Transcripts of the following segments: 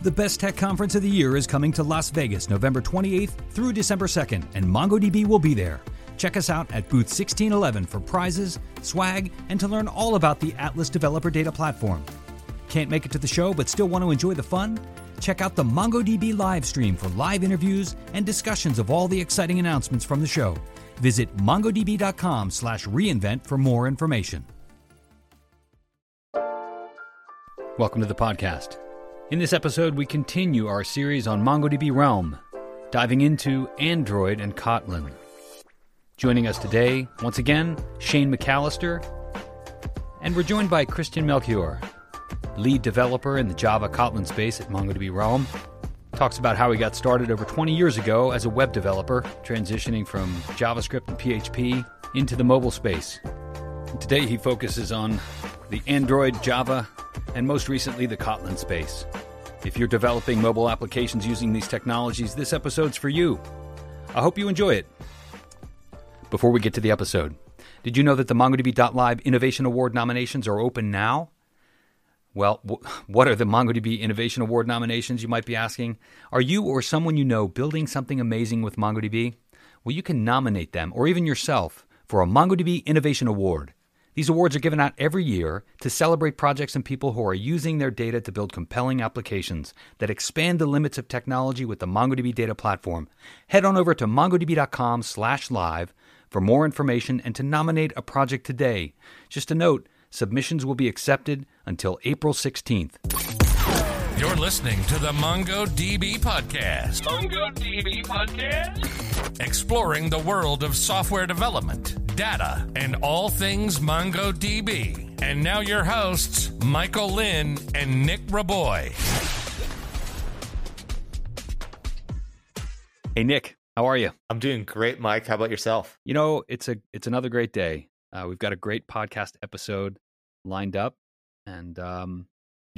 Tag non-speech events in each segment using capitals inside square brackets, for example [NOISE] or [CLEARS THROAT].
The best tech conference of the year is coming to Las Vegas November 28th through December 2nd, and MongoDB will be there. Check us out at booth 1611 for prizes, swag, and to learn all about the Atlas Developer Data Platform. Can't make it to the show but still want to enjoy the fun? Check out the MongoDB live stream for live interviews and discussions of all the exciting announcements from the show. Visit mongodb.com slash reinvent for more information. Welcome to the podcast. In this episode, we continue our series on MongoDB Realm, diving into Android and Kotlin. Joining us today, once again, Shane McAllister, and we're joined by Christian Melchior, lead developer in the Java Kotlin space at MongoDB Realm. Talks about how he got started over 20 years ago as a web developer, transitioning from JavaScript and PHP into the mobile space. Today, he focuses on the Android, Java, and most recently the Kotlin space. If you're developing mobile applications using these technologies, this episode's for you. I hope you enjoy it. Before we get to the episode, did you know that the MongoDB.live Innovation Award nominations are open now? Well, what are the MongoDB Innovation Award nominations, you might be asking? Are you or someone you know building something amazing with MongoDB? Well, you can nominate them, or even yourself, for a MongoDB Innovation Award. These awards are given out every year to celebrate projects and people who are using their data to build compelling applications that expand the limits of technology with the MongoDB data platform. Head on over to mongodb.com/live for more information and to nominate a project today. Just a note, submissions will be accepted until April 16th. You're listening to the MongoDB podcast. MongoDB podcast. Exploring the world of software development, data, and all things MongoDB. And now your hosts, Michael Lynn and Nic Raboy. Hey Nic, how are you? I'm doing great, Mike. How about yourself? You know, it's a it's another great day. Uh, we've got a great podcast episode lined up, and um,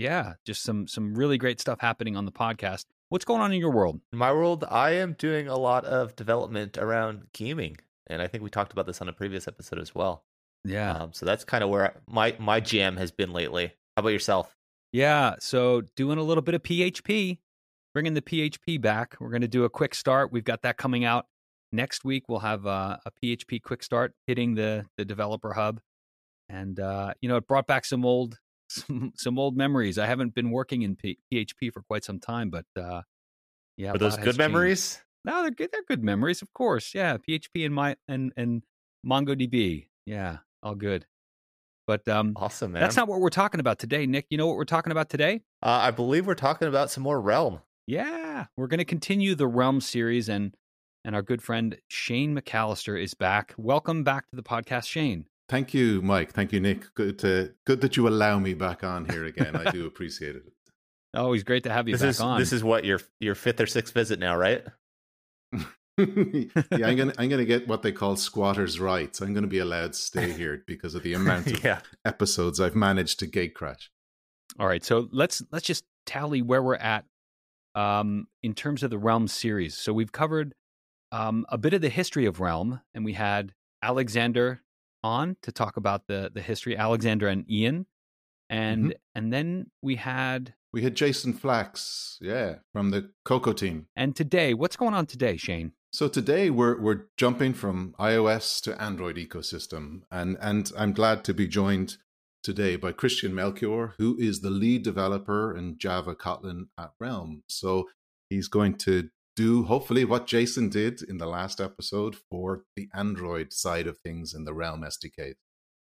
yeah, just some some really great stuff happening on the podcast. What's going on in your world? In my world, I am doing a lot of development around gaming, and I think we talked about this on a previous episode as well. Yeah. Um, so that's kind of where I, my my jam has been lately. How about yourself? Yeah. So doing a little bit of PHP, bringing the PHP back. We're going to do a quick start. We've got that coming out next week. We'll have uh, a PHP quick start hitting the the developer hub, and uh, you know it brought back some old some some old memories. I haven't been working in P- PHP for quite some time, but uh, yeah, Are those good memories? Changed. No, they're good. They're good memories, of course. Yeah, PHP and my and and MongoDB. Yeah, all good. But um, awesome, man. That's not what we're talking about today, Nic. You know what we're talking about today? Uh, I believe we're talking about some more Realm. Yeah, we're going to continue the Realm series, and and our good friend Shane McAllister is back. Welcome back to the podcast, Shane. Thank you, Mike. Thank you, Nic. Good to good that you allow me back on here again. I do [LAUGHS] appreciate it. Always great to have you this back is, on. This is what your your fifth or sixth visit now, right? [LAUGHS] yeah, I'm gonna [LAUGHS] I'm gonna get what they call squatters' rights. I'm gonna be allowed to stay here because of the amount of yeah. episodes I've managed to gate crash. All right, so let's let's just tally where we're at um, in terms of the Realm series. So we've covered um, a bit of the history of Realm, and we had Alexander on to talk about the the history, Alexander and Ian, and Mhm. and then we had We had Jason Flax, yeah, from the Cocoa team. and today, what's going on today, Shane? So today we're we're jumping from iOS to Android ecosystem, and and I'm glad to be joined today by Christian Melchior, who is the lead developer in Java Kotlin at Realm. So he's going to do hopefully what Jason did in the last episode for the Android side of things in the Realm SDK.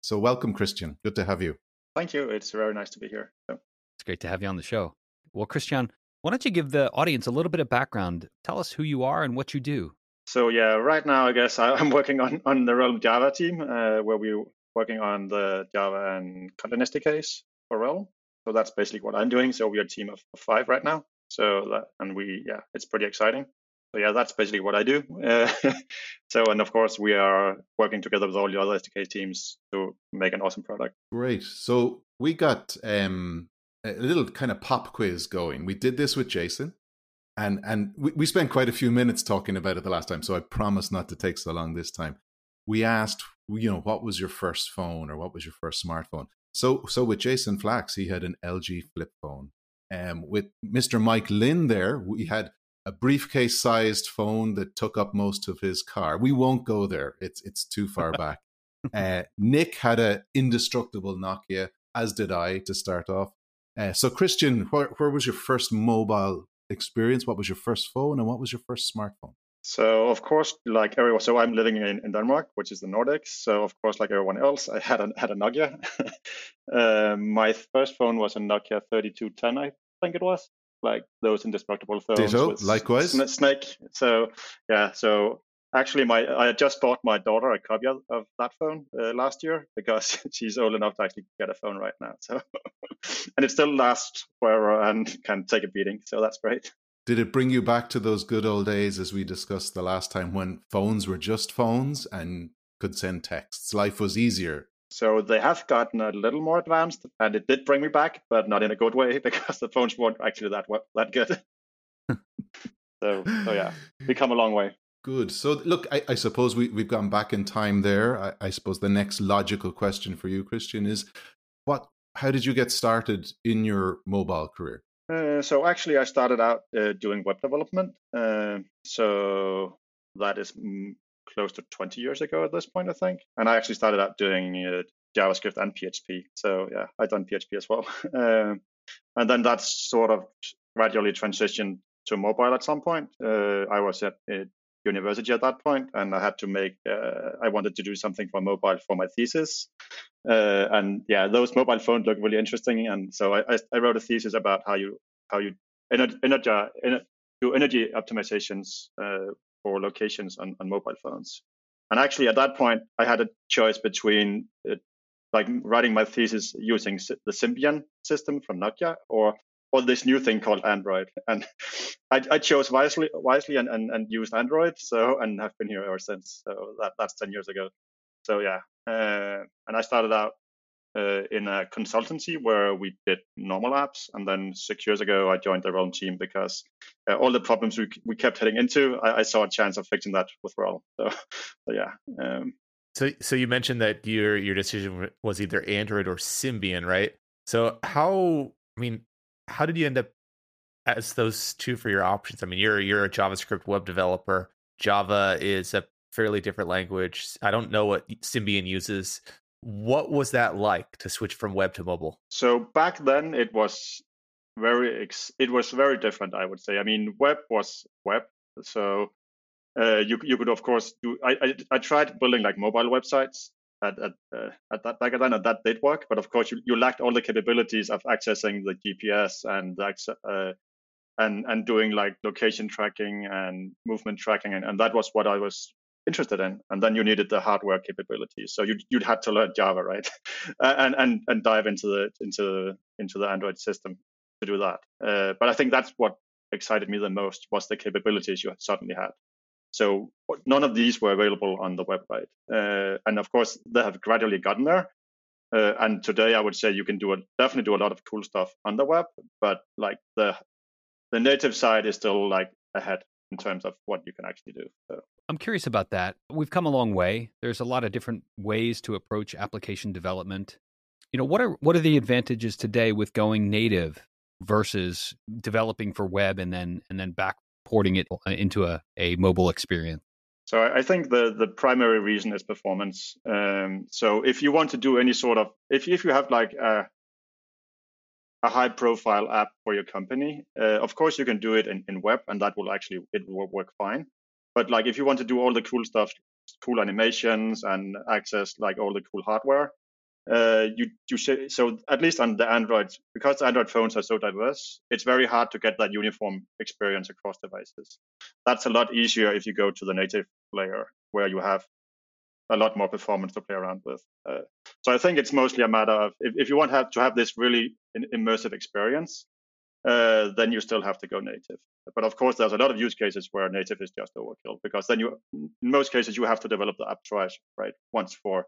So welcome, Christian. Good to have you. Thank you. It's very nice to be here. So, It's great to have you on the show. Well, Christian, why don't you give the audience a little bit of background? Tell us who you are and what you do. so yeah, right now I guess I, [LAUGHS] I'm working on on the Realm Java team uh, where we're working on the Java and Kotlin SDKs for Realm. So that's basically what I'm doing. So we're a team of five right now. So that, and we yeah, it's pretty exciting. So yeah, that's basically what I do. Uh, [LAUGHS] so and of course we are working together with all the other SDK teams to make an awesome product. Great. So we got um, a little kind of pop quiz going. We did this with Jason, and and we, we spent quite a few minutes talking about it the last time. So I promise not to take so long this time. We asked, you know, what was your first phone or what was your first smartphone? So so with Jason Flax, he had an LG flip phone, Um, with Mr. Mike Lynn there, we had a briefcase sized phone that took up most of his car. We won't go there. It's it's too far back. [LAUGHS] Uh, Nic had an indestructible Nokia, as did I to start off. Uh, so Christian, where where was your first mobile experience? What was your first phone, and what was your first smartphone? So of course, like everyone, so I'm living in, in Denmark, which is the Nordics. So of course, like everyone else, I [LAUGHS] had a had a Nokia. [LAUGHS] uh, my first phone was a Nokia 3210, I think it was, like those indestructible phones. Ditto, likewise. Snake. So yeah, so actually, my I just bought my daughter a copy of, of that phone uh, last year because [LAUGHS] she's old enough to actually get a phone right now. So and it still lasts forever and can take a beating. So that's great. Did it bring you back to those good old days as we discussed the last time when phones were just phones and could send texts? Life was easier. So they have gotten a little more advanced, and it did bring me back, but not in a good way [LAUGHS] because the phones weren't actually that that good. [LAUGHS] so, so yeah, we come a long way. Good. So, look, I, I suppose we, we've gone back in time there. I, I suppose the next logical question for you, Christian, is what? How did you get started in your mobile career? Uh, so actually, I started out uh, doing web development. Uh, so that is mm, close to 20 years ago at this point, I think. And I actually started out doing uh, JavaScript and PHP. So yeah, I've done PHP as well. [LAUGHS] Um, and then that's sort of gradually transitioned to mobile at some point. Uh, I was at university at that point, and I had to make. I wanted to do something for mobile for my thesis. Uh, and yeah, those mobile phones look really interesting. And so I, I, wrote a thesis about how you how you energy, energy, do energy optimizations uh, for locations on, on mobile phones. And actually, at that point, I had a choice between uh, like writing my thesis using the Symbian system from Nokia or or this new thing called Android. And [LAUGHS] I, I chose wisely wisely and, and, and used Android. So and have been here ever since. So that, that's ten years ago. So yeah, uh, and I started out uh, in a consultancy where we did normal apps, and then six years ago I joined the Realm team because uh, all the problems we we kept heading into, I, I, saw a chance of fixing that with Realm. [LAUGHS] So, so yeah. Um, so so you mentioned that your your decision was either Android or Symbian, right? So how I mean, how did you end up as those two for your options? I mean, you're you're a JavaScript web developer. Java is a fairly different language. I don't know what Symbian uses. What was that like to switch from web to mobile? So back then it was very it was very different. I would say. I mean, web was web, so uh, you you could of course do. I, I, I tried building like mobile websites at at, uh, at that back then, that did work. But of course, you, you lacked all the capabilities of accessing the GPS and uh, and and doing like location tracking and movement tracking, and, and that was what I was interested in. And then you needed the hardware capabilities. So you'd, you'd had to learn java right? [LAUGHS] And, and and dive into the into into the android system to do that. Uh, but i think that's what excited me the most was the capabilities you suddenly had so none of these were available on the website uh, and of course they have gradually gotten there uh, and today i would say you can do a, definitely do a lot of cool stuff on the web but like the the native side is still like ahead in terms of what you can actually do so. I'm curious about that. We've come a long way. There's a lot of different ways to approach application development. You know, what are what are the advantages today with going native versus developing for web and then and then back porting it uh, into a, a mobile experience? So I think the the primary reason is performance. Um, so if you want to do any sort of if if you have like a a high profile app for your company, uh, of course you can do it in, in web and that will actually it will work fine. But like if you want to do all the cool stuff, cool animations and access like all the cool hardware, uh, you you should, so at least on the Android because Android phones are so diverse, it's very hard to get that uniform experience across devices. That's a lot easier if you go to the native layer where you have a lot more performance to play around with. Uh, so I think it's mostly a matter of if, if you want to have, to have this really immersive experience, uh, then you still have to go native. But of course, there's a lot of use cases where native is just overkill because then you, in most cases, you have to develop the app twice, right? Once for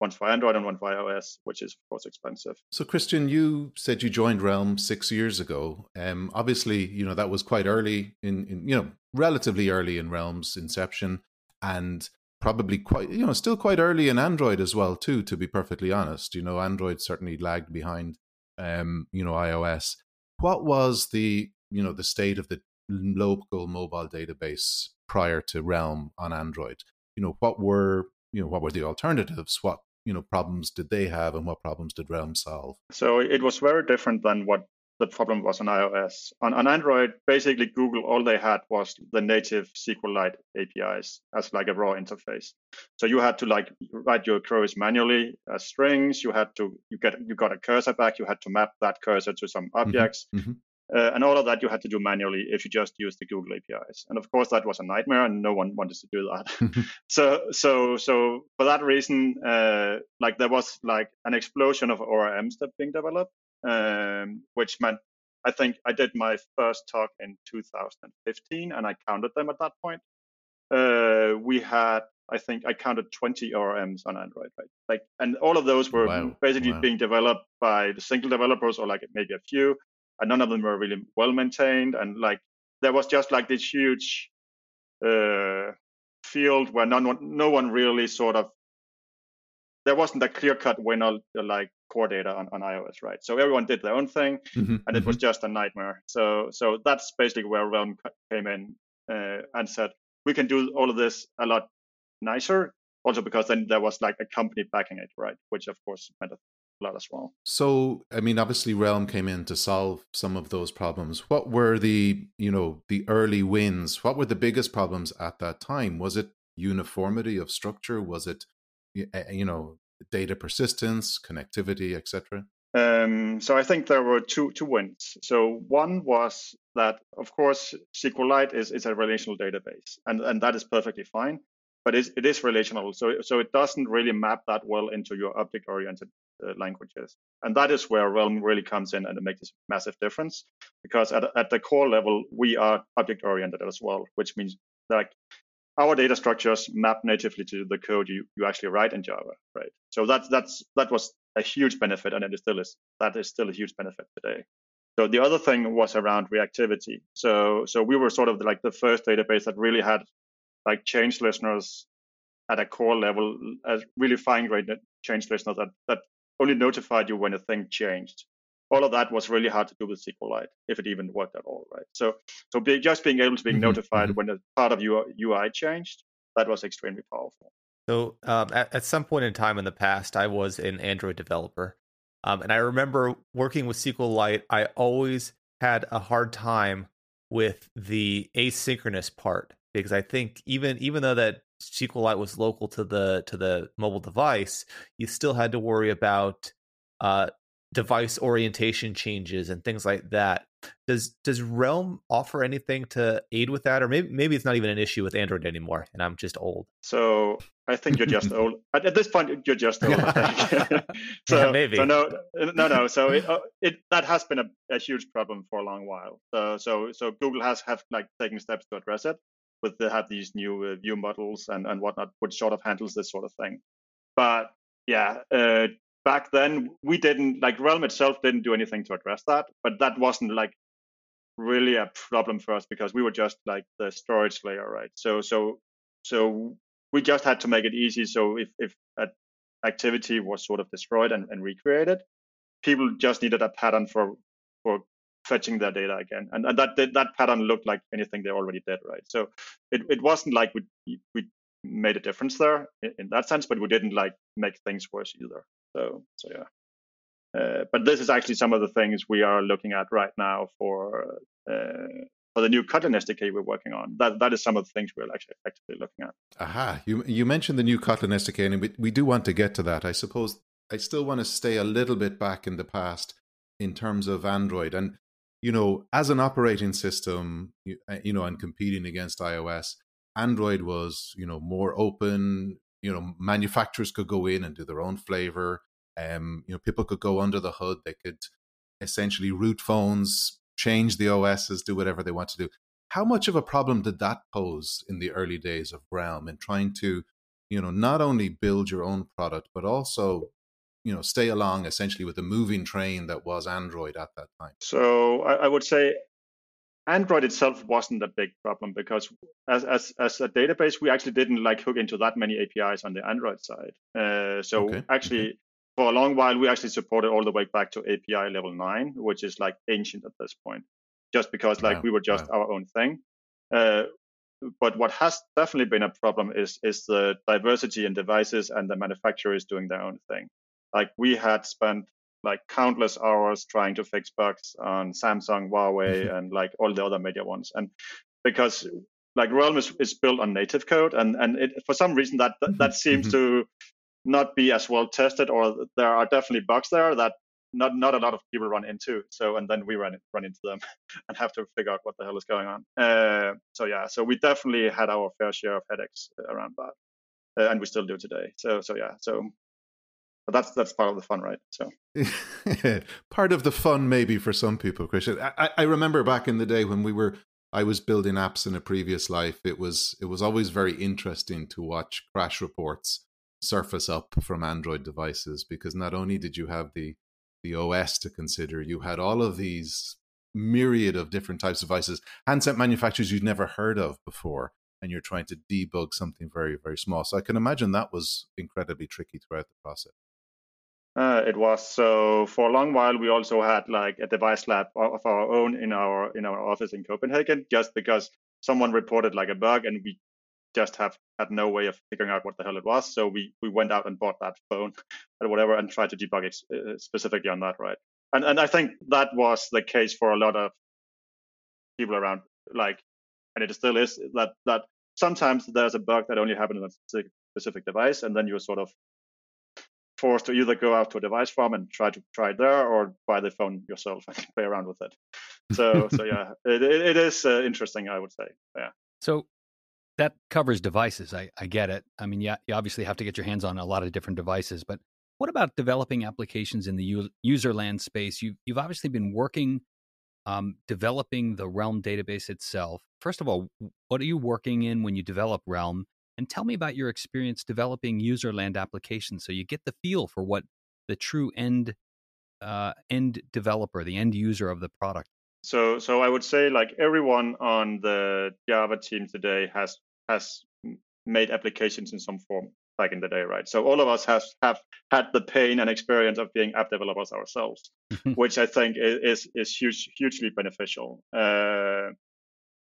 once for Android and one for iOS, which is of course expensive. So, Christian, you said you joined Realm six years ago. Um, obviously, you know that was quite early in, in you know relatively early in Realm's inception, and probably quite you know still quite early in Android as well too. To be perfectly honest, you know Android certainly lagged behind, um, you know iOS. what was the you know the state of the local mobile database prior to Realm on Android? You know, what were you know what were the alternatives? What you know problems did they have, and what problems did Realm solve? So it was very different than what the problem was on iOS. On, on Android, basically Google, all they had was the native SQLite APIs as like a raw interface. So you had to like write your queries manually as strings. You had to you get you got a cursor back. You had to map that cursor to some mm-hmm. objects. Mm-hmm. Uh, and all of that you had to do manually if you just used the Google APIs. And of course, that was a nightmare, and no one wanted to do that. [LAUGHS] so, so, so for that reason, uh, like there was like an explosion of ORMs that being developed, um, which meant I think I did my first talk in 2015, and I counted them at that point. Uh, we had, I think, I counted 20 ORMs on Android, right? Like, and all of those were wow. basically wow. being developed by the single developers, or like maybe a few, and none of them were really well maintained. And like, there was just like this huge uh, field where none, no one really sort of there wasn't a clear cut winner like core data on, on iOS, right? So everyone did their own thing, mm-hmm, and it mm-hmm. was just a nightmare. So so that's basically where Realm came in uh, and said we can do all of this a lot nicer. Also because then there was like a company backing it, right? Which of course meant a lot as well. So I mean, obviously Realm came in to solve some of those problems. What were the you know the early wins? What were the biggest problems at that time? Was it uniformity of structure? Was it you know data persistence, connectivity, etc.? Um, so I think there were two two wins. So one was that, of course, SQLite is, is a relational database, and, and that is perfectly fine. But it, it is relational, so so it doesn't really map that well into your object-oriented uh, Uh, languages, and that is where Realm really comes in and it makes a massive difference. Because at at the core level, we are object-oriented as well, which means like our data structures map natively to the code you, you actually write in Java, right? So that's that's that was a huge benefit, and it still is that is still a huge benefit today. So the other thing was around reactivity. So so we were sort of like the first database that really had like change listeners at a core level, as really fine grained change listeners that that only notified you when a thing changed all of that was really hard to do with SQLite, if it even worked at all, right? So, so be, just being able to be mm-hmm. notified mm-hmm. when a part of your UI changed, that was extremely powerful. So, um, at, at, some point in time in the past, I was an Android developer, um, and I remember working with SQLite. I always had a hard time with the asynchronous part because I think even even though that SQLite was local to the to the mobile device, you still had to worry about uh, device orientation changes and things like that. Does does Realm offer anything to aid with that, or maybe maybe it's not even an issue with Android anymore, and I'm just old. So I think you're just [LAUGHS] old. At, this point, you're just old. [LAUGHS] [LAUGHS] so yeah, maybe. So no, no, no. So it, uh, it that has been a, a huge problem for a long while. So so so Google has have like taken steps to address it. With they have these new uh, view models and and whatnot, which sort of handles this sort of thing. But yeah, uh, back then we didn't like Realm itself didn't do anything to address that, but that wasn't like really a problem for us because we were just like the storage layer, right? So so so we just had to make it easy. So if if that activity was sort of destroyed and, and recreated, people just needed a pattern for for fetching their data again, and, and that that pattern looked like anything they already did, right? So it, it wasn't like we we made a difference there in, that sense, but we didn't like make things worse either. So, so yeah. Uh, but this is actually some of the things we are looking at right now for uh, for the new Kotlin SDK we're working on. That that is some of the things we're actually actively looking at. Aha! You you mentioned the new Kotlin SDK, and we we do want to get to that. I suppose I still want to stay a little bit back in the past in terms of Android, and you know, as an operating system, you, uh, you know, and competing against iOS, Android was you know more open, you know manufacturers could go in and do their own flavor um you know people could go under the hood they could essentially root phones change the os's do whatever they want to do. How much of a problem did that pose in the early days of realm in trying to you know not only build your own product but also you know stay along essentially with the moving train that was android at that time so i, I would say Android itself wasn't a big problem because as, as, as a database, we actually didn't like hook into that many APIs on the Android side. Uh, so okay. actually, okay. for a long while, we actually supported all the way back to API level nine, which is like ancient at this point, just because like Wow, we were just wow. our own thing. Uh, but what has definitely been a problem is is the diversity in devices and the manufacturers doing their own thing. Like we had spent like countless hours trying to fix bugs on Samsung, Huawei, and like all the other major ones, and because like Realm is, is built on native code, and and it, for some reason that that, that seems Mhm. to not be as well tested, or there are definitely bugs there that not not a lot of people run into. So and then we run run into them [LAUGHS] and have to figure out what the hell is going on. Uh, so yeah, so we definitely had our fair share of headaches around that, uh, and we still do today. So so yeah, so but that's that's part of the fun, right? So. [LAUGHS] Part of the fun maybe for some people christian. I, I- remember back in the day when we were i was building apps in a previous life. It was it was always very interesting to watch crash reports surface up from android devices because not only did you have the the os to consider you had all of these myriad of different types of devices handset manufacturers you'd never heard of before and you're trying to debug something very very small. So i can imagine that was incredibly tricky throughout the process Uh, it was so for a long while. We also had like a device lab of our own in our in our office in Copenhagen, just because someone reported like a bug, and we just have had no way of figuring out what the hell it was. So we we went out and bought that phone or whatever, and tried to debug it uh, specifically on that, right? And and I think that was the case for a lot of people around, like, and it still is that that sometimes there's a bug that only happens on a specific, specific device, and then you're sort of forced to either go out to a device farm and try to try it there or buy the phone yourself [LAUGHS] and play around with it. So, so [LAUGHS] yeah, it, it, is uh, interesting, I would say. Yeah. So that covers devices. I, I get it. I mean, yeah, you obviously have to get your hands on a lot of different devices, but what about developing applications in the u- user land space? You, you've obviously been working, um, developing the Realm database itself. First of all, what are you working in when you develop Realm? And tell me about your experience developing user land applications so you get the feel for what the true end uh, end developer, the end user of the product. So, so I would say like everyone on the Java team today has has made applications in some form back in the day, right? So all of us have have had the pain and experience of being app developers ourselves, [LAUGHS] which I think is is huge, hugely beneficial. Uh,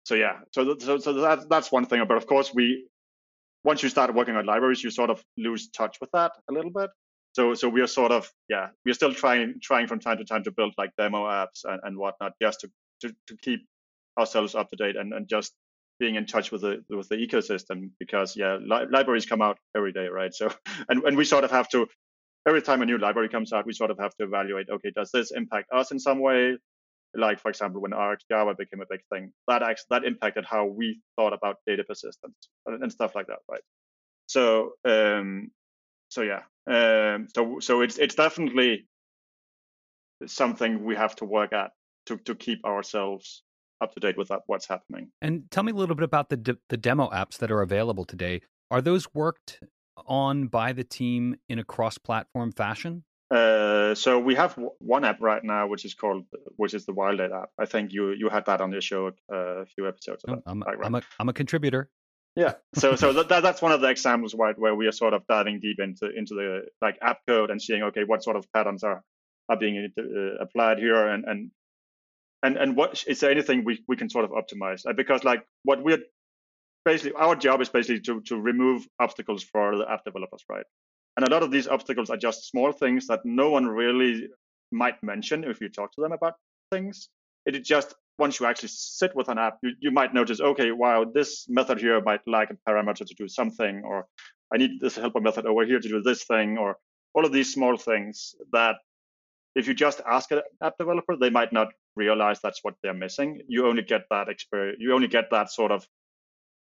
so yeah, so so so that's that's one thing. But of course, we once you start working on libraries, you sort of lose touch with that a little bit. So so we are sort of yeah, we're still trying trying from time to time to build like demo apps and, and whatnot, just to, to to keep ourselves up to date and, and just being in touch with the with the ecosystem because yeah, li- libraries come out every day, right? So [LAUGHS] and and we sort of have to every time a new library comes out, we sort of have to evaluate. Okay, does this impact us in some way? Like for example, when Arc Java became a big thing, that actually, that impacted how we thought about data persistence and, and stuff like that, right? So um, so yeah, um, so so it's it's definitely something we have to work at to to keep ourselves up to date with that, what's happening. And tell me a little bit about the de- the demo apps that are available today. Are those worked on by the team in a cross-platform fashion? Uh, so we have w- one app right now, which is called, which is the Wildlight app. I think you you had that on your show uh, a few episodes ago. I'm, right? I'm a I'm a contributor. Yeah. So so that, that that's one of the examples right where we are sort of diving deep into into the like app code and seeing okay what sort of patterns are are being uh, applied here and and and and what is there anything we we can sort of optimize Uh, because like what we're basically our job is basically to to remove obstacles for the app developers right and a lot of these obstacles are just small things that no one really might mention if you talk to them about things it just once you actually sit with an app, you, you might notice, okay, wow, this method here might like a parameter to do something, or I need this helper method over here to do this thing, or all of these small things that if you just ask an app developer, they might not realize that's what they're missing. You only get that experience, you only get that sort of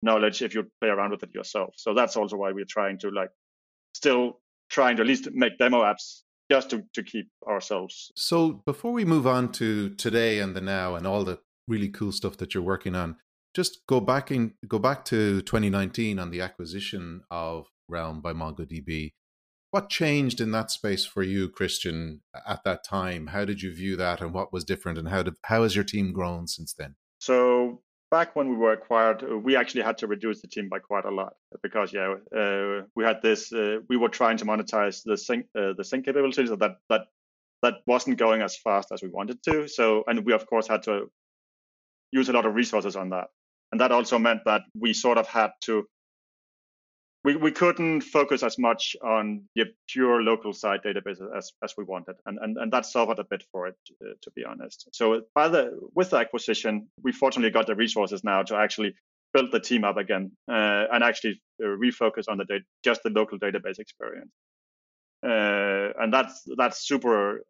knowledge if you play around with it yourself. So that's also why we're trying to like still trying to at least make demo apps just to, to keep ourselves So before we move on to today and the now and all the really cool stuff that you're working on, just go back in go back to 2019 on the acquisition of Realm by MongoDB. What changed in that space for you, Christian, at that time? How did you view that and what was different and how did how has your team grown since then? So back when we were acquired, uh, we actually had to reduce the team by quite a lot because yeah, uh, we had this. Uh, we were trying to monetize the sync uh, the sync capabilities that that that wasn't going as fast as we wanted to. So and we of course had to use a lot of resources on that, and that also meant that we sort of had to we, we couldn't focus as much on the pure local side database as, as we wanted, and, and, and that suffered a bit for it, uh, to be honest. So by the with the acquisition, we fortunately got the resources now to actually build the team up again uh, and actually uh, refocus on the data, just the local database experience. Uh, and that's that's super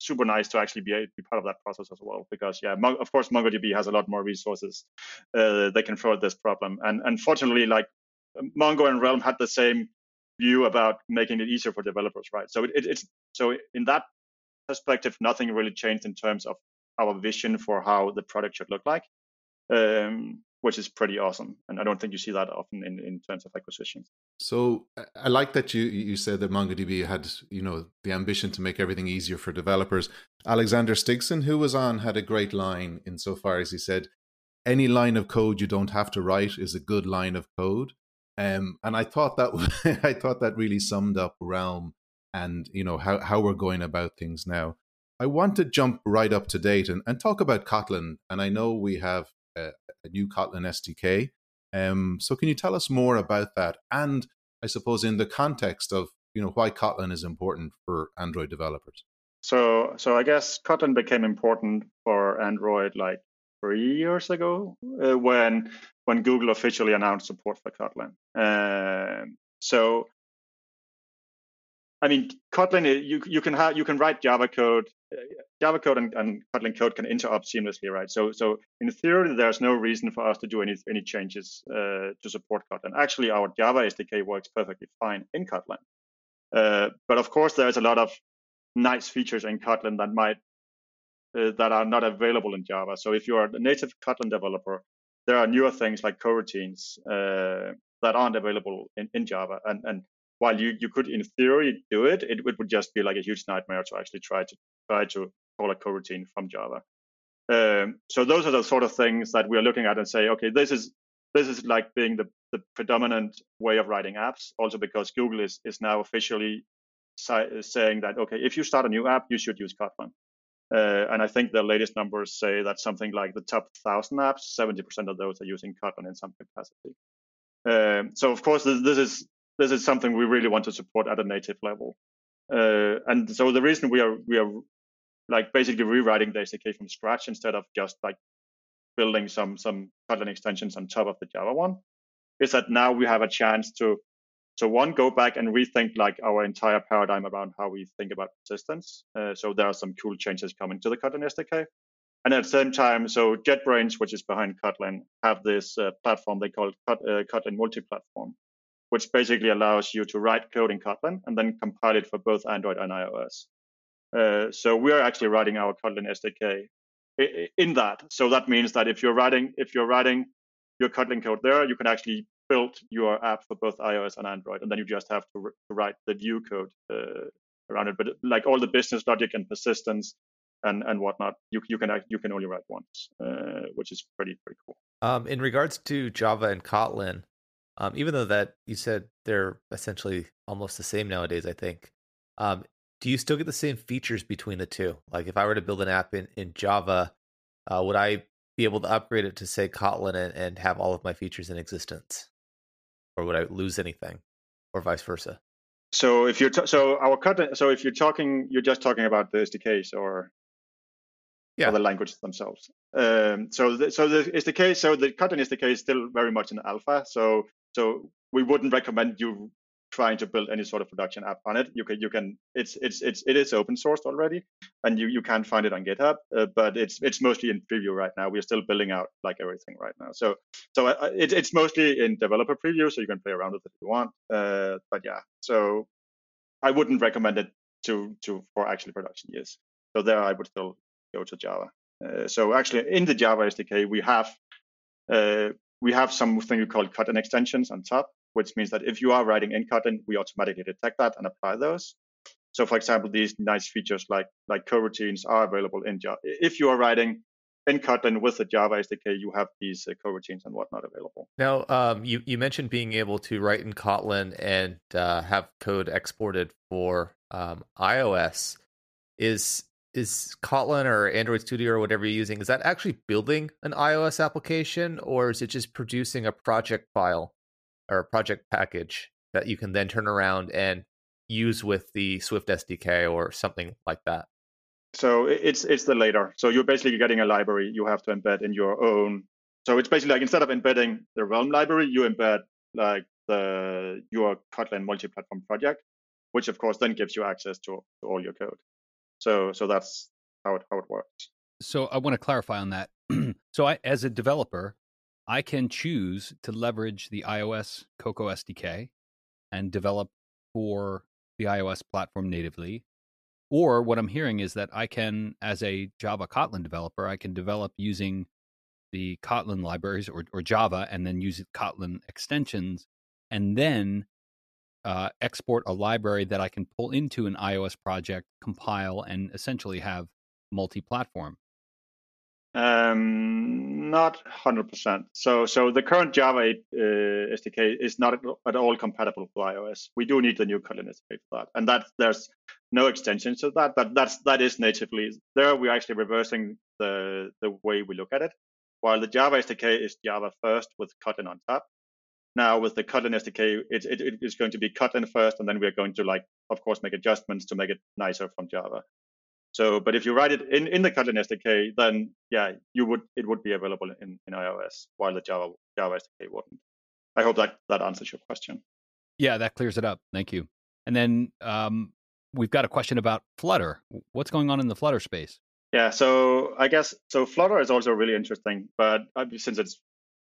super nice to actually be, be part of that process as well because yeah of course mongodb has a lot more resources uh, they can throw at this problem and unfortunately like Mongo and Realm had the same view about making it easier for developers, right? So it, it, it's so in that perspective, nothing really changed in terms of our vision for how the product should look like, um, which is pretty awesome. And I don't think you see that often in, in terms of acquisitions. So I like that you you said that MongoDB had you know the ambition to make everything easier for developers. Alexander Stigsen, who was on, had a great line insofar as he said, "Any line of code you don't have to write is a good line of code." Um, and I thought that [LAUGHS] I thought that really summed up Realm and you know how how we're going about things now. I want to jump right up to date and, and talk about Kotlin. And I know we have a, a new Kotlin SDK. Um, so can you tell us more about that? And I suppose in the context of you know why Kotlin is important for Android developers. So so I guess Kotlin became important for Android like three years ago uh, when when Google officially announced support for Kotlin. Um, so, I mean, Kotlin you you can have you can write Java code, uh, Java code and, and Kotlin code can interop seamlessly, right? So so in theory, there's no reason for us to do any any changes uh, to support Kotlin. Actually, our Java SDK works perfectly fine in Kotlin. Uh, but of course, there's a lot of nice features in Kotlin that might uh, that are not available in Java. So if you are a native Kotlin developer, there are newer things like coroutines uh, that aren't available in, in Java. And, and while you, you could in theory do it, it, it would just be like a huge nightmare to actually try to try to call a coroutine from Java. Um, so those are the sort of things that we are looking at and say, okay, this is this is like being the, the predominant way of writing apps. Also because Google is is now officially si- saying that okay, if you start a new app, you should use Kotlin. Uh, and I think the latest numbers say that something like the top thousand apps, 70% of those are using Kotlin in some capacity. Um, so of course, this, this, is this is something we really want to support at a native level. Uh, and so the reason we are we are like basically rewriting the SDK from scratch instead of just like building some some Kotlin extensions on top of the Java one is that now we have a chance to so one, go back and rethink like our entire paradigm around how we think about persistence. Uh, so there are some cool changes coming to the Kotlin SDK. And at the same time, so JetBrains, which is behind Kotlin, have this uh, platform they call uh, Kotlin multi-platform, which basically allows you to write code in Kotlin and then compile it for both Android and iOS. Uh, so we are actually writing our Kotlin SDK in that. So that means that if you're writing if you're writing your Kotlin code there, you can actually built your app for both iOS and Android, and then you just have to, write the view code uh, around it. But like all the business logic and persistence and and whatnot, you you can you can only write once, uh, which is pretty pretty cool. Um, in regards to Java and Kotlin, um, even though that you said they're essentially almost the same nowadays, I think. Um, do you still get the same features between the two? Like if I were to build an app in in Java, uh, would I be able to upgrade it to say Kotlin and, and have all of my features in existence? Or would I lose anything, or vice versa? So if you're t- so our cut so if you're talking you're just talking about the SDKs or yeah. the languages themselves. Um, so the, so the SDK so the Kotlin SDK is still very much in alpha. So so we wouldn't recommend you trying to build any sort of production app on it. You can you can it's it's it's it is open sourced already, and you you can find it on GitHub. Uh, but it's it's mostly in preview right now. We're still building out like everything right now. So so uh, it, it's mostly in developer preview, so you can play around with it if you want. Uh, but yeah, so I wouldn't recommend it to to for actually production use. So there I would still go to Java. Uh, so actually in the Java SDK we have uh, we have something we call Kotlin extensions on top which means that if you are writing in Kotlin, we automatically detect that and apply those. So for example, these nice features like like coroutines are available in Java. If you are writing in Kotlin with the Java SDK, you have these uh, coroutines and whatnot available. Now, um, you you mentioned being able to write in Kotlin and uh, have code exported for um, iOS. Is is Kotlin or Android Studio or whatever you're using? Is that actually building an iOS application, or is it just producing a project file or a project package that you can then turn around and use with the Swift SDK or something like that? So it's it's the later. So you're basically getting a library you have to embed in your own. So it's basically like instead of embedding the Realm library, you embed like the your Kotlin multi-platform project, which of course then gives you access to, to all your code. So so that's how it how it works. So I want to clarify on that. [CLEARS THROAT] so I, as a developer, I can choose to leverage the iOS Cocoa SDK and develop for the iOS platform natively or what I'm hearing is that I can, as a Java Kotlin developer, I can develop using the Kotlin libraries or, or Java and then use Kotlin extensions and then uh, export a library that I can pull into an iOS project, compile, and essentially have multi platform. Um, not hundred percent. So, so the current Java uh, SDK is not at all compatible with iOS. We do need the new Kotlin SDK for that, and that there's no extension to that. But that's that is natively there. We're actually reversing the the way we look at it. While the Java SDK is Java first with Kotlin on top. Now with the Kotlin SDK, it, it, it is going to be Kotlin first, and then we're going to like, of course, make adjustments to make it nicer from Java. So, but if you write it in, in the Kotlin SDK, then yeah, you would it would be available in, in iOS, while the Java Java SDK wouldn't. I hope that that answers your question. Yeah, that clears it up. Thank you. And then um, we've got a question about Flutter. What's going on in the Flutter space? Yeah, so I guess so. Flutter is also really interesting, but uh, since it's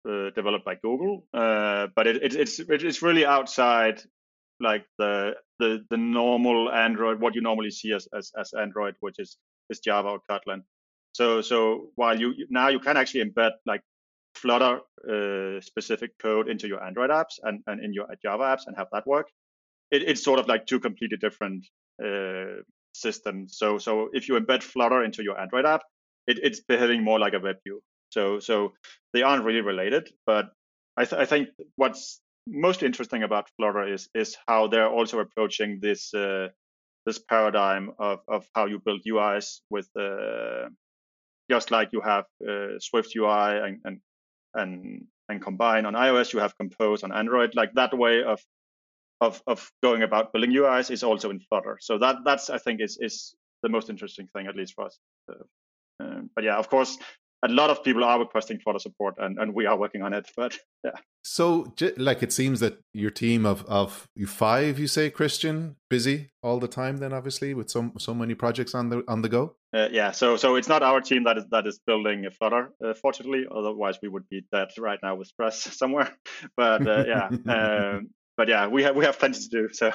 uh, developed by Google, uh, but it, it, it's it's really outside like the the the normal Android, what you normally see as as, as Android, which is is Java or Kotlin. So so while you now you can actually embed like Flutter uh, specific code into your Android apps and, and in your Java apps and have that work, it, it's sort of like two completely different uh, systems. So so if you embed Flutter into your Android app, it, it's behaving more like a web view. So so they aren't really related, but I, th- I think what's most interesting about Flutter is is how they're also approaching this uh, this paradigm of of how you build UIs with uh, just like you have uh, Swift UI and, and and and combine on iOS, you have Compose on Android. Like that way of of of going about building UIs is also in Flutter. So that that's I think is is the most interesting thing at least for us. Uh, but yeah, of course, a lot of people are requesting Flutter support, and, and we are working on it. [LAUGHS] But yeah. So, like, it seems that your team of of you five, you say, Christian, busy all the time. Then, obviously, with so so many projects on the on the go. Uh, yeah. So, so it's not our team that is that is building a Flutter. Uh, fortunately, otherwise we would be dead right now with stress [LAUGHS] somewhere. But uh, yeah. [LAUGHS] um, but yeah, we have we have plenty to do. So,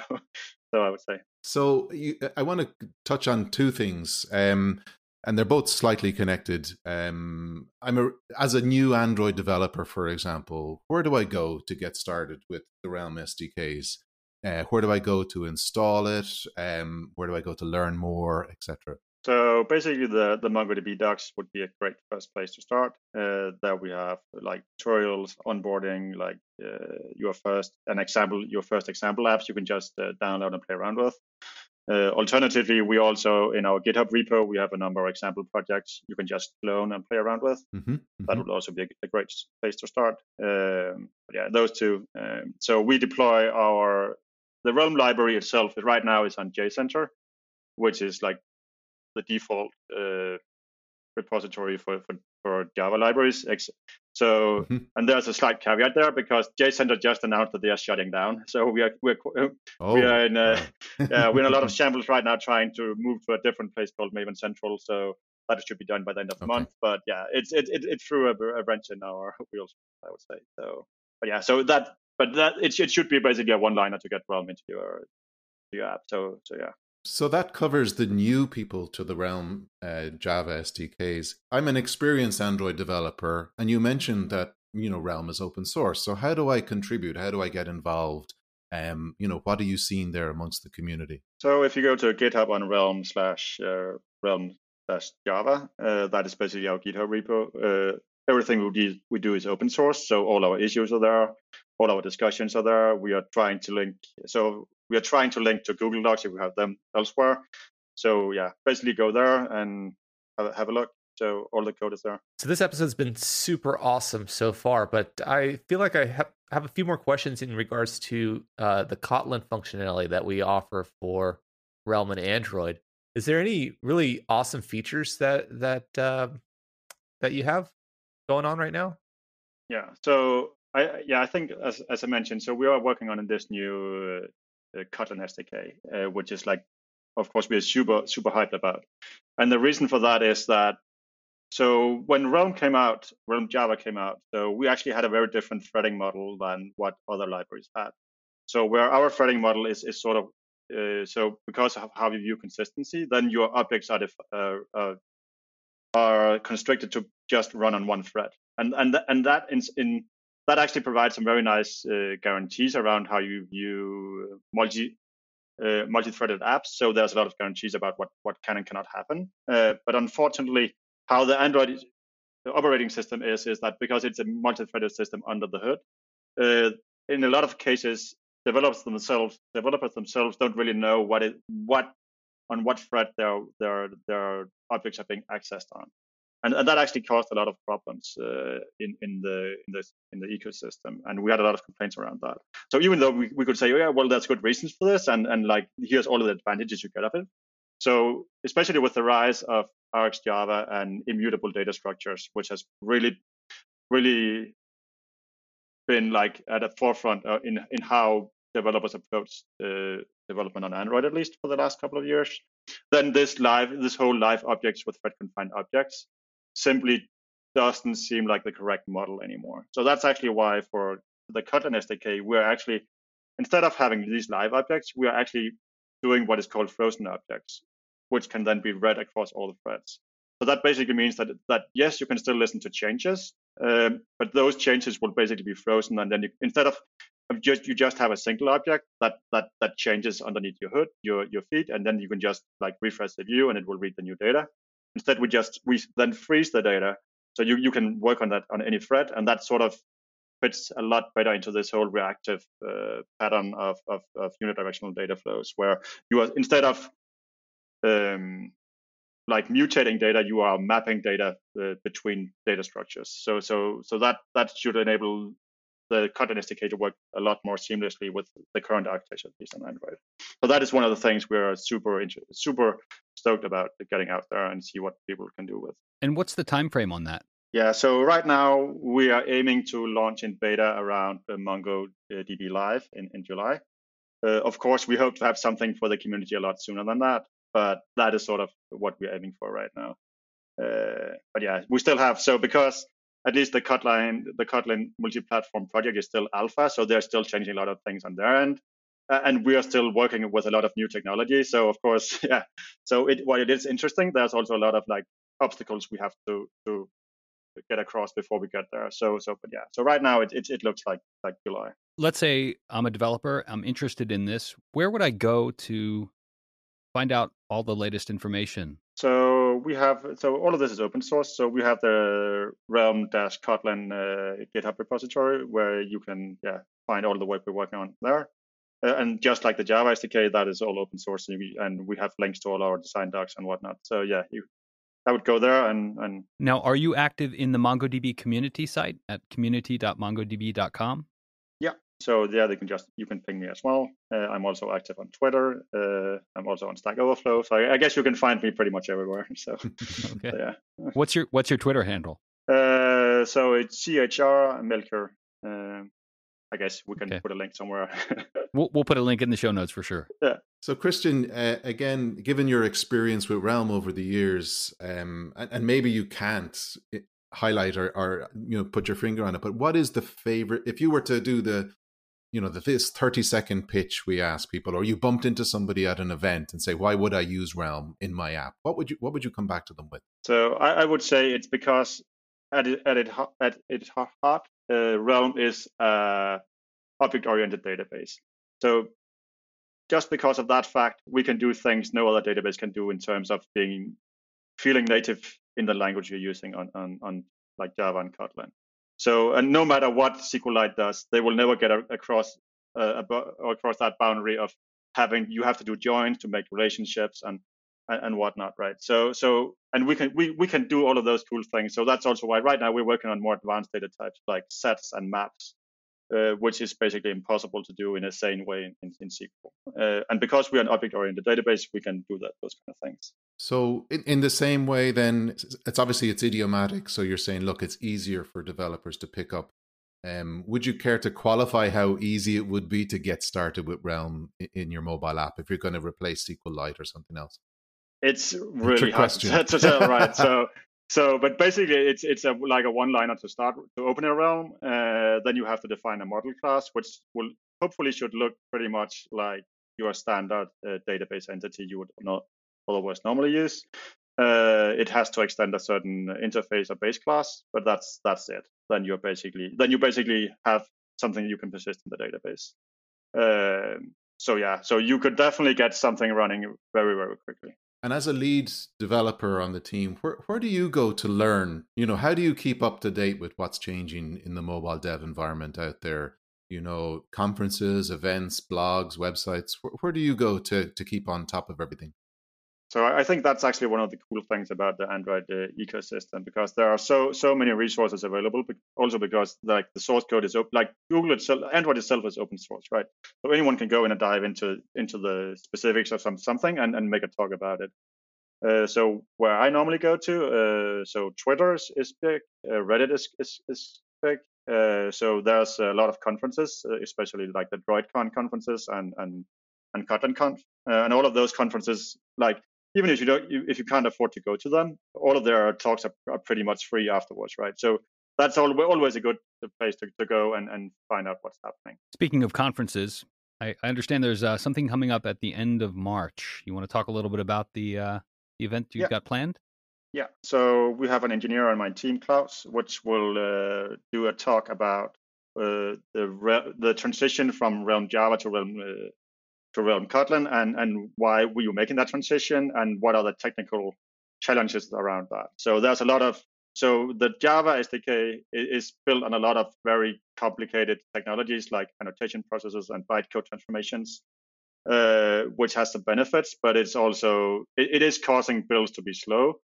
so I would say. So, you, I want to touch on two things. Um, and they're both slightly connected. Um, I'm a as a new Android developer, for example, where do I go to get started with the Realm SDKs? Uh, where do I go to install it? Um, where do I go to learn more, etc. So basically, the the MongoDB docs would be a great first place to start. Uh, there we have like tutorials, onboarding, like uh, your first an example, your first example apps you can just uh, download and play around with. Uh, alternatively, we also in our GitHub repo we have a number of example projects you can just clone and play around with. Mm-hmm, mm-hmm. That would also be a, a great place to start. Um, yeah, those two. Um, so we deploy our the Realm library itself. Right now is on JCenter, which is like the default uh, repository for, for, for Java libraries. So, mm-hmm. and there's a slight caveat there because JCenter just announced that they are shutting down. So we are we're oh. we are in a, [LAUGHS] yeah, we're in a lot of [LAUGHS] shambles right now trying to move to a different place called Maven Central. So that should be done by the end of the okay. month. But yeah, it's it it, it threw a, a, wrench in our [LAUGHS] wheels, I would say. So, but yeah, so that but that it, it should be basically a one liner to get Realm into your your app. So so yeah. So that covers the new people to the Realm uh, Java SDKs. I'm an experienced Android developer, and you mentioned that you know Realm is open source. So how do I contribute? How do I get involved? Um, you know, what are you seeing there amongst the community? So if you go to GitHub on Realm slash uh, Realm Java. Uh, that is basically our GitHub repo. Uh, everything we we do is open source, so all our issues are there, all our discussions are there. We are trying to link, so we are trying to link to Google Docs if we have them elsewhere. So yeah, basically go there and have, have a look. So all the code is there. So this episode's been super awesome so far, but I feel like I have, have a few more questions in regards to uh, the Kotlin functionality that we offer for Realm and Android. Is there any really awesome features that that uh, that you have going on right now? Yeah. So I yeah I think as as I mentioned, so we are working on this new Kotlin SDK, uh, which is like, of course, we're super super hyped about. And the reason for that is that so when Realm came out, Realm Java came out, so we actually had a very different threading model than what other libraries had. So where our threading model is is sort of uh, so because of how you view consistency, then your objects are uh, uh, are constricted to just run on one thread, and and th- and that in, in that actually provides some very nice uh, guarantees around how you view multi uh, multi-threaded apps. So there's a lot of guarantees about what what can and cannot happen. but unfortunately, how the Android operating system is is that because it's a multi-threaded system under the hood, uh, in a lot of cases, developers themselves developers themselves don't really know what it what on what thread their their their objects are being accessed on, and, and that actually caused a lot of problems uh, in in the in the in the ecosystem, and we had a lot of complaints around that. So even though we, we could say, oh, yeah, well, there's good reasons for this, and and like here's all of the advantages you get of it. So especially with the rise of RxJava and immutable data structures, which has really, really been like at the forefront uh, in in how developers approach uh, development on Android, at least for the last couple of years. Then this live, this whole live objects with thread confined objects simply doesn't seem like the correct model anymore. So that's actually why for the Kotlin SDK, we're actually instead of having these live objects, we are actually doing what is called frozen objects, which can then be read across all the threads. So that basically means that that yes, you can still listen to changes, um, but those changes will basically be frozen, and then you, instead of just you just have a single object that that that changes underneath your hood, your your feed, and then you can just like refresh the view and it will read the new data. Instead, we just we then freeze the data, so you you can work on that on any thread, and that sort of fits a lot better into this whole reactive uh, pattern of, of, of unidirectional data flows, where you are instead of um, like mutating data, you are mapping data uh, between data structures. So so so that that should enable the Kotlin SDK to work a lot more seamlessly with the current architecture, at least on Android. So that is one of the things we're super super stoked about getting out there and see what people can do with. And what's the time frame on that? Yeah, so right now we are aiming to launch in beta around uh, MongoDB Live in, in July. Uh, of course, we hope to have something for the community a lot sooner than that, but that is sort of what we're aiming for right now. Uh, but yeah, we still have so because at least the Kotlin the Kotlin multi-platform project is still alpha, so they're still changing a lot of things on their end, uh, and we are still working with a lot of new technology. So of course, [LAUGHS] yeah. So it, while it is interesting, there's also a lot of like obstacles we have to to get across before we get there. So so but yeah. So right now it it, it looks like like July. Let's say I'm a developer. I'm interested in this. Where would I go to find out all the latest information? So we have so all of this is open source. So we have the Realm dash Kotlin uh, GitHub repository where you can yeah find all the work we're working on there. Uh, and just like the Java SDK, that is all open source, and we, and we have links to all our design docs and whatnot. So yeah, you I would go there and and. Now, are you active in the MongoDB community site at community.mongodb.com? Yeah. So yeah, they can just you can ping me as well. Uh, I'm also active on Twitter. Uh, I'm also on Stack Overflow. So I, I, guess you can find me pretty much everywhere. [LAUGHS] So, [LAUGHS] okay. So, yeah. What's your What's your Twitter handle? Uh, so it's CHR Melchior. Um, I guess we can okay. put a link somewhere. [LAUGHS] we'll, we'll put a link in the show notes for sure. Yeah. So, Christian, uh, again, given your experience with Realm over the years, um, and, and, maybe you can't eh, highlight or, or, you know put your finger on it, but what is the favorite? If you were to do the, you know, the, this thirty second pitch we ask people, or you bumped into somebody at an event and say, "Why would I use Realm in my app?" What would you What would you come back to them with? So, I, I would say it's because at it at it at its heart, uh, Realm is a object oriented database. So just because of that fact, we can do things no other database can do in terms of being feeling native in the language you're using on, on, on like Java and Kotlin. So, and no matter what SQLite does, they will never get a, across uh, across that boundary of having you have to do joins to make relationships and, and and whatnot, right? So, so and we can we we can do all of those cool things. So that's also why right now we're working on more advanced data types like sets and maps uh, which is basically impossible to do in a sane way in, in, in SQL. Uh, and because we're an object-oriented database, we can do that those kind of things. So, in, in the same way, then it's obviously it's idiomatic. So you're saying, look, it's easier for developers to pick up. Um, would you care to qualify how easy it would be to get started with Realm in your mobile app if you're going to replace SQLite or something else? It's really hard to, [LAUGHS] to tell, right? so [LAUGHS] so, but basically, it's it's a like a one-liner to start to open a realm. Uh, then you have to define a model class, which will hopefully should look pretty much like your standard uh, database entity you would not otherwise normally use. Uh, it has to extend a certain interface or base class, but that's that's it. Then you're basically then you basically have something you can persist in the database. Um, so yeah, so you could definitely get something running very very quickly. And as a lead developer on the team, where, where do you go to learn? You know, how do you keep up to date with what's changing in the mobile dev environment out there? You know, conferences, events, blogs, websites. Where, where do you go to, to keep on top of everything? So I think that's actually one of the cool things about the Android uh, ecosystem because there are so so many resources available. But also because like the source code is open, like Google itself, Android itself is open source, right? So anyone can go in and dive into into the specifics of some something and, and make a talk about it. Uh, so where I normally go to, uh, so Twitter is, is big, uh, Reddit is is, is big. Uh, so there's a lot of conferences, uh, especially like the DroidCon conferences and and and KotlinConf, and all of those conferences like even if you don't if you can't afford to go to them all of their talks are, are pretty much free afterwards right? So that's always a good place to, to go and, and find out what's happening. Speaking of conferences i, I understand there's uh, something coming up at the end of march. You want to talk a little bit about the, uh, the event you've yeah. got planned? Yeah. So we have an engineer on my team klaus which will uh, do a talk about uh, the the transition from realm java to realm uh, to Realm Kotlin and, and why were you making that transition and what are the technical challenges around that. So there's a lot of so the Java SDK is built on a lot of very complicated technologies like annotation processes and bytecode transformations, uh, which has some benefits, but it's also it, it is causing builds to be slow.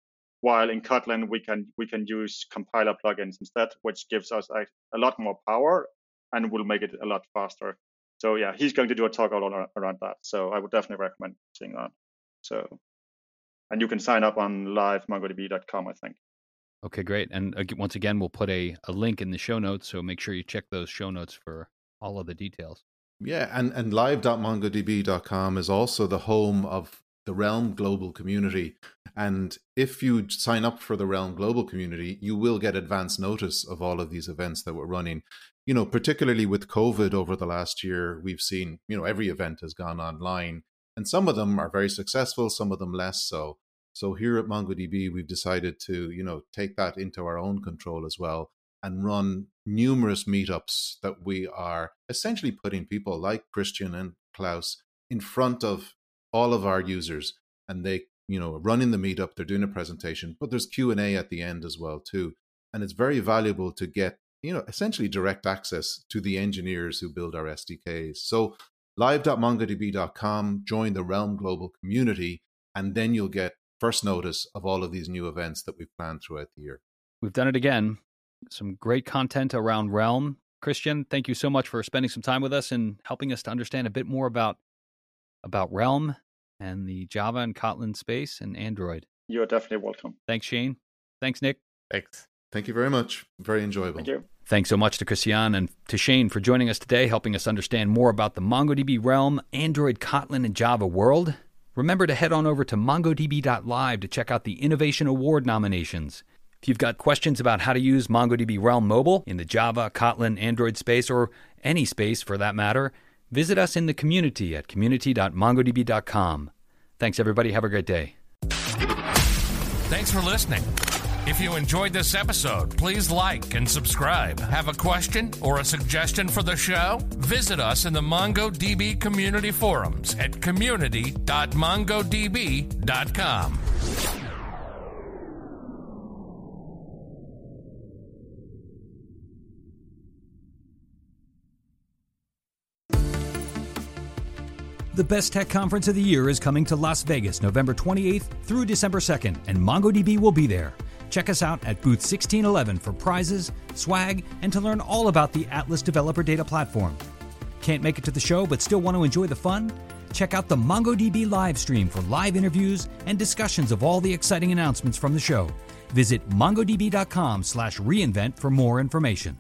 While in Kotlin we can we can use compiler plugins instead, which gives us a, a lot more power and will make it a lot faster. So yeah, he's going to do a talk all around that. So I would definitely recommend seeing that. So, and you can sign up on live.mongodb.com, I think. Okay, great. And uh, once again, we'll put a, a link in the show notes. So make sure you check those show notes for all of the details. Yeah, and, and live.mongodb.com is also the home of the Realm Global Community. And if you sign up for the Realm Global Community, you will get advance notice of all of these events that we're running you know, particularly with COVID over the last year, we've seen, you know, every event has gone online and some of them are very successful, some of them less so. So here at MongoDB, we've decided to, you know, take that into our own control as well and run numerous meetups that we are essentially putting people like Christian and Klaus in front of all of our users and they, you know, running the meetup, they're doing a presentation, but there's Q&A at the end as well too. And it's very valuable to get you know, essentially direct access to the engineers who build our SDKs. So live.mongodb.com, join the Realm Global community, and then you'll get first notice of all of these new events that we've planned throughout the year. We've done it again. Some great content around Realm. Christian, thank you so much for spending some time with us and helping us to understand a bit more about about Realm and the Java and Kotlin space and Android. You're definitely welcome. Thanks, Shane. Thanks, Nic. Thanks. Thank you very much. Very enjoyable. Thank you. Thanks so much to Christian and to Shane for joining us today, helping us understand more about the MongoDB Realm, Android, Kotlin, and Java world. Remember to head on over to mongodb.live to check out the Innovation Award nominations. If you've got questions about how to use MongoDB Realm Mobile in the Java, Kotlin, Android space, or any space for that matter, visit us in the community at community.mongodb.com. Thanks, everybody. Have a great day. Thanks for listening. If you enjoyed this episode, please like and subscribe. Have a question or a suggestion for the show? Visit us in the MongoDB community forums at community.mongodb.com. The best tech conference of the year is coming to Las Vegas November 28th through December 2nd, and MongoDB will be there. Check us out at booth 1611 for prizes, swag, and to learn all about the Atlas Developer Data Platform. Can't make it to the show but still want to enjoy the fun? Check out the MongoDB live stream for live interviews and discussions of all the exciting announcements from the show. Visit mongodb.com/reinvent for more information.